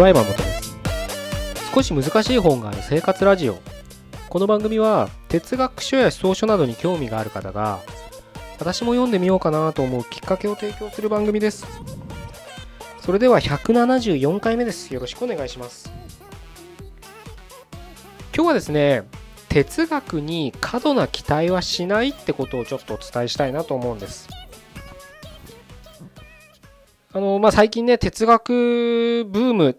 は山本です。少し難しい本がある生活ラジオ。この番組は哲学書や思想書などに興味がある方が私も読んでみようかなと思うきっかけを提供する番組です。それでは174回目です。よろしくお願いします。今日はですね哲学に過度な期待はしないってことをちょっとお伝えしたいなと思うんです。あの、まあ、最近ね、哲学ブーム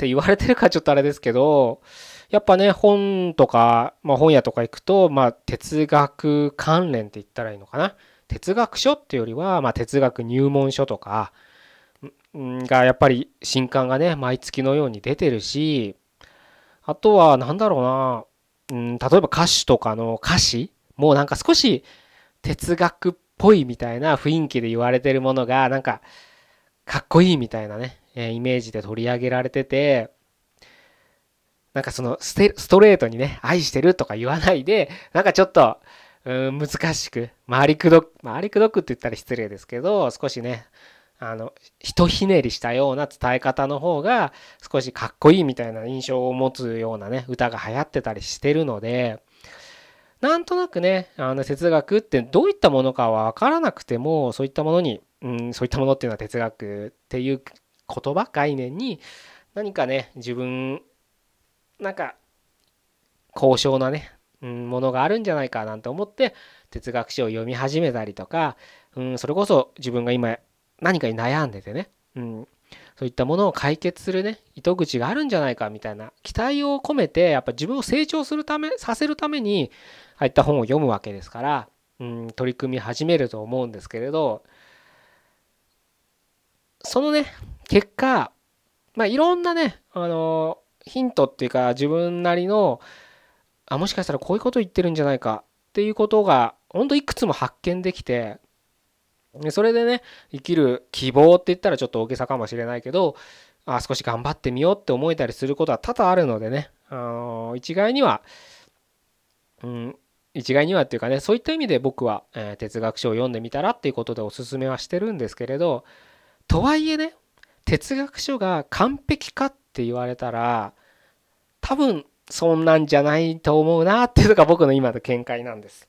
って言われてるかちょっとあれですけど、やっぱね、本とか、まあ、本屋とか行くと、まあ、哲学関連って言ったらいいのかな？哲学書っていうよりは、まあ、哲学入門書とか、がやっぱり新刊がね、毎月のように出てるし、あとは、なんだろうな、うん、例えば歌手とかの歌詞もうなんか少し哲学っぽいみたいな雰囲気で言われてるものが、なんか、かっこいいみたいなね、えイメージで取り上げられてて、なんかそのストレートにね、愛してるとか言わないで、なんかちょっと、うん、難しく、回りくどく、回りくどくって言ったら失礼ですけど、少しね、あの、ひとひねりしたような伝え方の方が、少しかっこいいみたいな印象を持つようなね、歌が流行ってたりしてるので、なんとなくね、あの哲学ってどういったものかはわからなくても、そういったものにうん、そういったものっていうのは哲学っていう言葉概念に何かね自分なんか高尚なね、うん、ものがあるんじゃないかなんて思って哲学書を読み始めたりとか、うん、それこそ自分が今何かに悩んでてね、うん、そういったものを解決するね糸口があるんじゃないかみたいな期待を込めてやっぱ自分を成長するためさせるためにああいった本を読むわけですから、うん、取り組み始めると思うんですけれどそのね、結果、まあ、いろんなね、あのヒントっていうか、自分なりの、あ、もしかしたらこういうこと言ってるんじゃないかっていうことが、ほんといくつも発見できて、それでね、生きる希望って言ったらちょっと大げさかもしれないけど、あ少し頑張ってみようって思えたりすることは多々あるのでね、あの一概には、うん、一概にはっていうかね、そういった意味で僕は、えー、哲学書を読んでみたらっていうことでおすすめはしてるんですけれど、とはいえね哲学書が完璧かって言われたら多分そんなんじゃないと思うなっていうのが僕の今の見解なんです。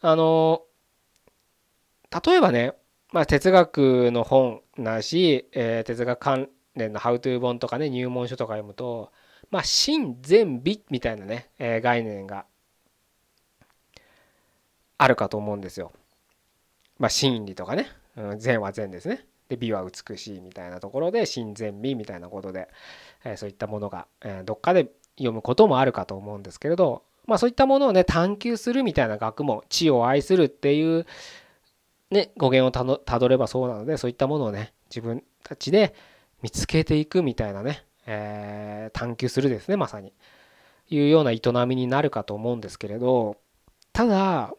あの例えばね、まあ、哲学の本なし、えー、哲学関連のハウトゥー本とかね入門書とか読むとまあ真善美みたいなね、えー、概念があるかと思うんですよ。まあ真理とかね善は善ですね。で美は美しいみたいなところで真善美みたいなことで、えそういったものが、えどっかで読むこともあるかと思うんですけれど、まあ、そういったものをね探求するみたいな学問知を愛するっていう、ね、語源をたどればそうなのでそういったものをね自分たちで見つけていくみたいなね、え、探求するですねまさにいうような営みになるかと思うんですけれどただ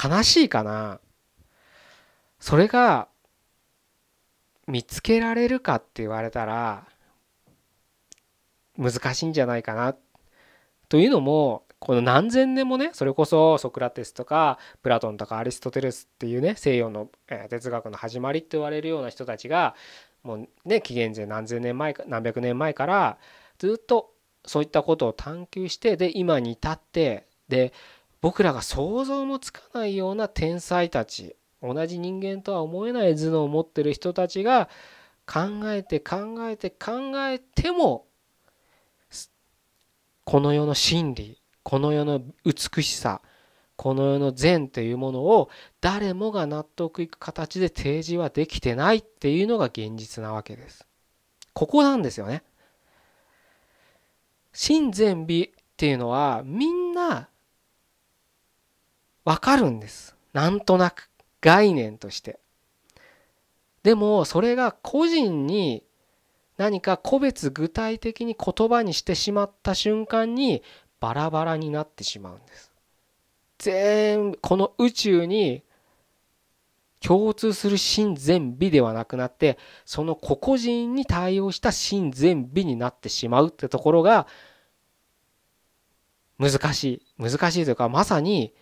悲しいかなそれが見つけられるかって言われたら難しいんじゃないかな。というのもこの何千年もねそれこそソクラテスとかプラトンとかアリストテレスっていうね西洋の哲学の始まりって言われるような人たちがもうね紀元前何千年前か何百年前からずっとそういったことを探求してで今に至ってで僕らが想像もつかないような天才たち同じ人間とは思えない頭脳を持ってる人たちが考えて考えて考えてもこの世の真理この世の美しさこの世の善というものを誰もが納得いく形で提示はできてないっていうのが現実なわけです。ここなんですよね。真善美っていうのはみんなわかるんです。なんとなく。概念として。でもそれが個人に何か個別具体的に言葉にしてしまった瞬間にバラバラになってしまうんです。全部この宇宙に共通する真善美ではなくなってその個々人に対応した真善美になってしまうってところが難しい。難しいというかまさに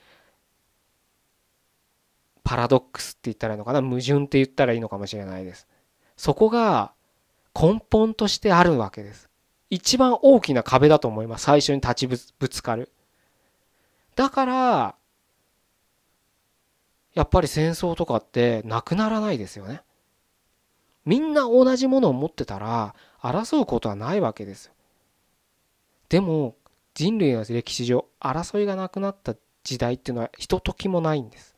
パラドックスって言ったらいいのかな矛盾って言ったらいいのかもしれないです。そこが根本としてあるわけです。一番大きな壁だと思います。最初に立ちぶつかる。だから、やっぱり戦争とかってなくならないですよね。みんな同じものを持ってたら争うことはないわけです。でも人類の歴史上争いがなくなった時代っていうのはひとときもないんです。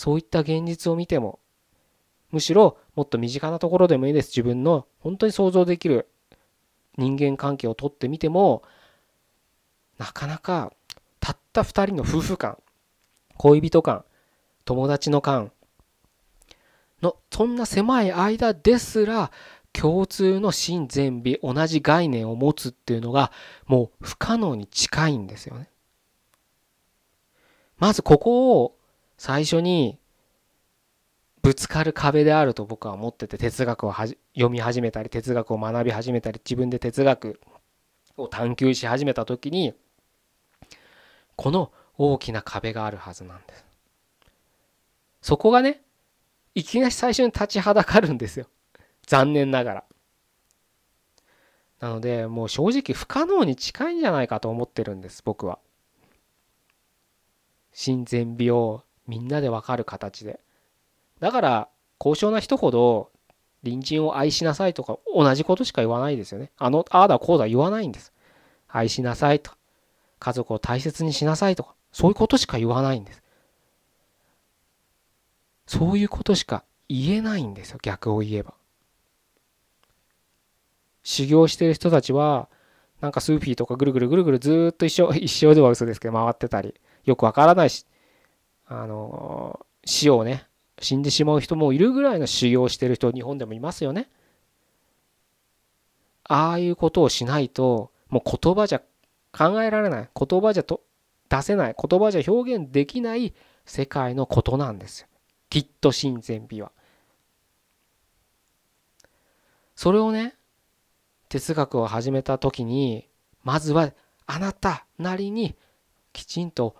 そういった現実を見てもむしろもっと身近なところでもいいです自分の本当に想像できる人間関係をとってみてもなかなかたった2人の夫婦間恋人間友達の間のそんな狭い間ですら共通の真善美同じ概念を持つっていうのがもう不可能に近いんですよね。まずここを最初にぶつかる壁であると僕は思ってて哲学を読み始めたり哲学を学び始めたり自分で哲学を探求し始めた時にこの大きな壁があるはずなんです。そこがねいきなり最初に立ちはだかるんですよ。残念ながら。なのでもう正直不可能に近いんじゃないかと思ってるんです僕は。親善美をみんなで分かる形で。だから高尚な人ほど隣人を愛しなさいとか同じことしか言わないですよね。あの、ああだこうだ言わないんです。愛しなさいと。家族を大切にしなさいとか、そういうことしか言わないんです。そういうことしか言えないんですよ、逆を言えば。修行してる人たちは、なんかスーフィーとかぐるぐるぐるぐるずっと一生、一生では嘘ですけど回ってたり、よくわからないし、あの、死をね、死んでしまう人もいるぐらいの修行してる人、日本でもいますよね。ああいうことをしないと、もう言葉じゃ考えられない、言葉じゃと出せない、言葉じゃ表現できない世界のことなんですよ。きっと親善美は。それをね、哲学を始めた時に、まずはあなたなりにきちんと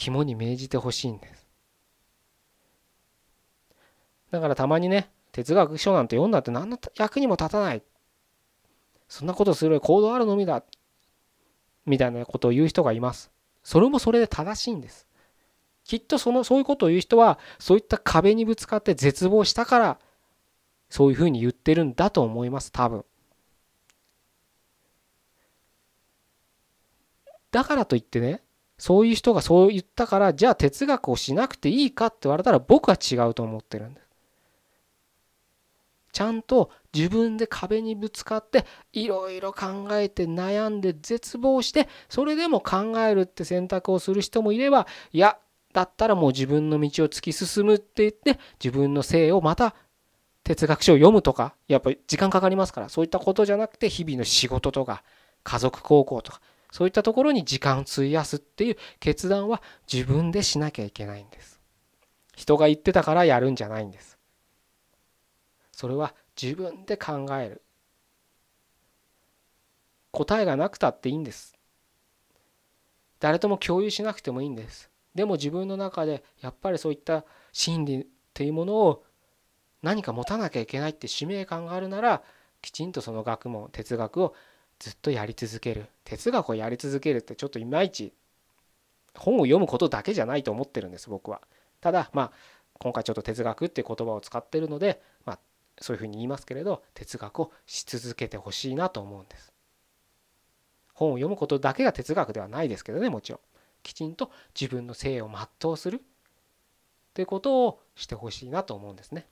肝に銘じてほしいんです。だからたまにね、哲学書なんて読んだって何の役にも立たない。そんなことする行動あるのみだ。みたいなことを言う人がいます。それもそれで正しいんです。きっとそのそういうことを言う人はそういった壁にぶつかって絶望したからそういうふうに言ってるんだと思います多分。だからといってねそういう人がそう言ったからじゃあ哲学をしなくていいかって言われたら僕は違うと思ってるんです。ちゃんと自分で壁にぶつかっていろいろ考えて悩んで絶望してそれでも考えるって選択をする人もいればいやだったらもう自分の道を突き進むって言って自分の性をまた哲学書を読むとかやっぱり時間かかりますからそういったことじゃなくて日々の仕事とか家族孝行とかそういったところに時間を費やすっていう決断は自分でしなきゃいけないんです。人が言ってたからやるんじゃないんです。それは自分で考える答えがなくたっていいんです誰とも共有しなくてもいいんですでも自分の中でやっぱりそういった心理っていうものを何か持たなきゃいけないって使命感があるならきちんとその学問哲学をずっとやり続ける哲学をやり続けるってちょっといまいち本を読むことだけじゃないと思ってるんです僕はただまあ今回ちょっと哲学っていう言葉を使ってるので、まあ、そういうふうに言いますけれど哲学をし続けてほしいなと思うんです。本を読むことだけが哲学ではないですけどねもちろん。きちんと自分の性を全うするっていうことをしてほしいなと思うんですね。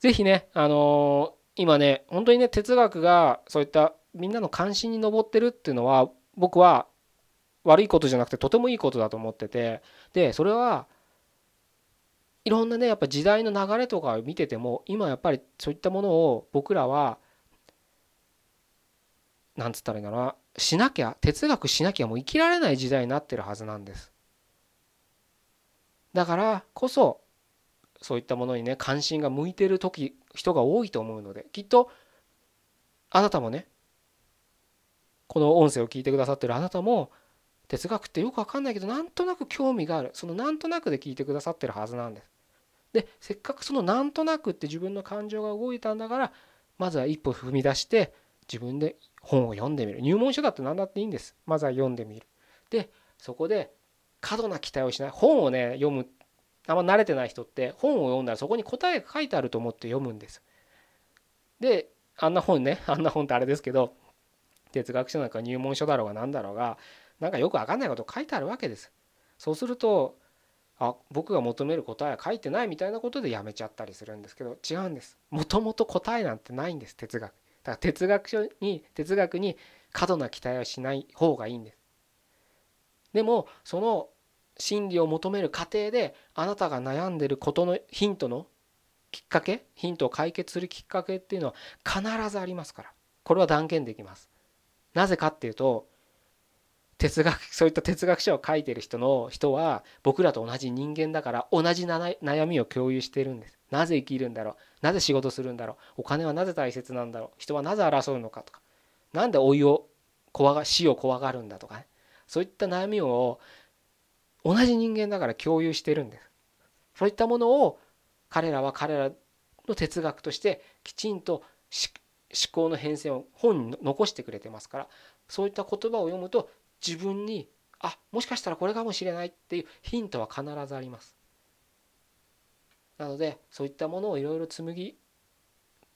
是非ねあの、今ね本当にね哲学がそういったみんなの関心に上ってるっていうのは僕は悪いことじゃなくてとてもいいことだと思っててでそれはいろんなねやっぱ時代の流れとかを見てても今やっぱりそういったものを僕らはなんつったらいいんだろうなしなきゃ哲学しなきゃもう生きられない時代になってるはずなんです。だからこそそういったものにね関心が向いてる時人が多いと思うのできっとあなたもねこの音声を聞いてくださってるあなたも哲学ってよく分かんないけどなんとなく興味がある。そのなんとなくで聞いてくださってるはずなんです。でせっかくそのなんとなくって自分の感情が動いたんだからまずは一歩踏み出して自分で本を読んでみる。入門書だって何だっていいんです。まずは読んでみる。でそこで過度な期待をしない。本をね読むあんま慣れてない人って本を読んだらそこに答えが書いてあると思って読むんです。であんな本ね あんな本ってあれですけど哲学書なんか入門書だろうが何だろうがなんかよく分かんないこと書いてあるわけです。そうするとあ僕が求める答えは書いてないみたいなことでやめちゃったりするんですけど違うんです。もともと答えなんてないんです哲学。だから哲学書に哲学に過度な期待をしない方がいいんです。でもその真理を求める過程であなたが悩んでることのヒントのきっかけヒントを解決するきっかけっていうのは必ずありますから。これは断言できます。なぜかっていうと哲学 そういった哲学書を書いてる人の人は僕らと同じ人間だから同じ悩みを共有してるんです。なぜ生きるんだろう？なぜ仕事するんだろう？お金はなぜ大切なんだろう？人はなぜ争うのかとか。何で老いを怖が死を怖がるんだとかね。そういった悩みを同じ人間だから共有してるんですそういったものを彼らは彼らの哲学としてきちんと思考の変遷を本に残してくれてますからそういった言葉を読むと自分にあもしかしたらこれかもしれないっていうヒントは必ずあります。なのでそういったものをいろいろ紡ぎ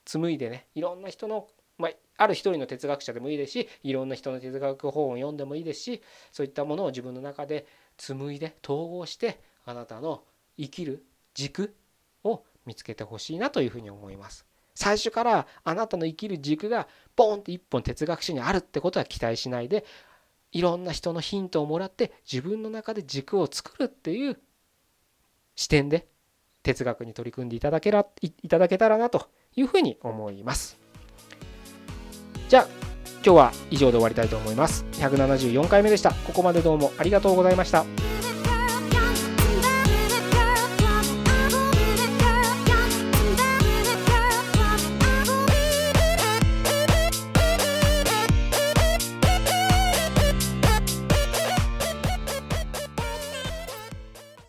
紡いでねいろんな人の、まあ、ある一人の哲学者でもいいですしいろんな人の哲学本を読んでもいいですしそういったものを自分の中で紡いで統合してあなたの生きる軸を見つけてほしいなというふうに思います。最初からあなたの生きる軸がポンって一本哲学書にあるってことは期待しないでいろんな人のヒントをもらって自分の中で軸を作るっていう視点で哲学に取り組んでいただけらいただけたらなというふうに思います。じゃあ今日は以上で終わりたいと思います。174回目でした。ここまでどうもありがとうございました。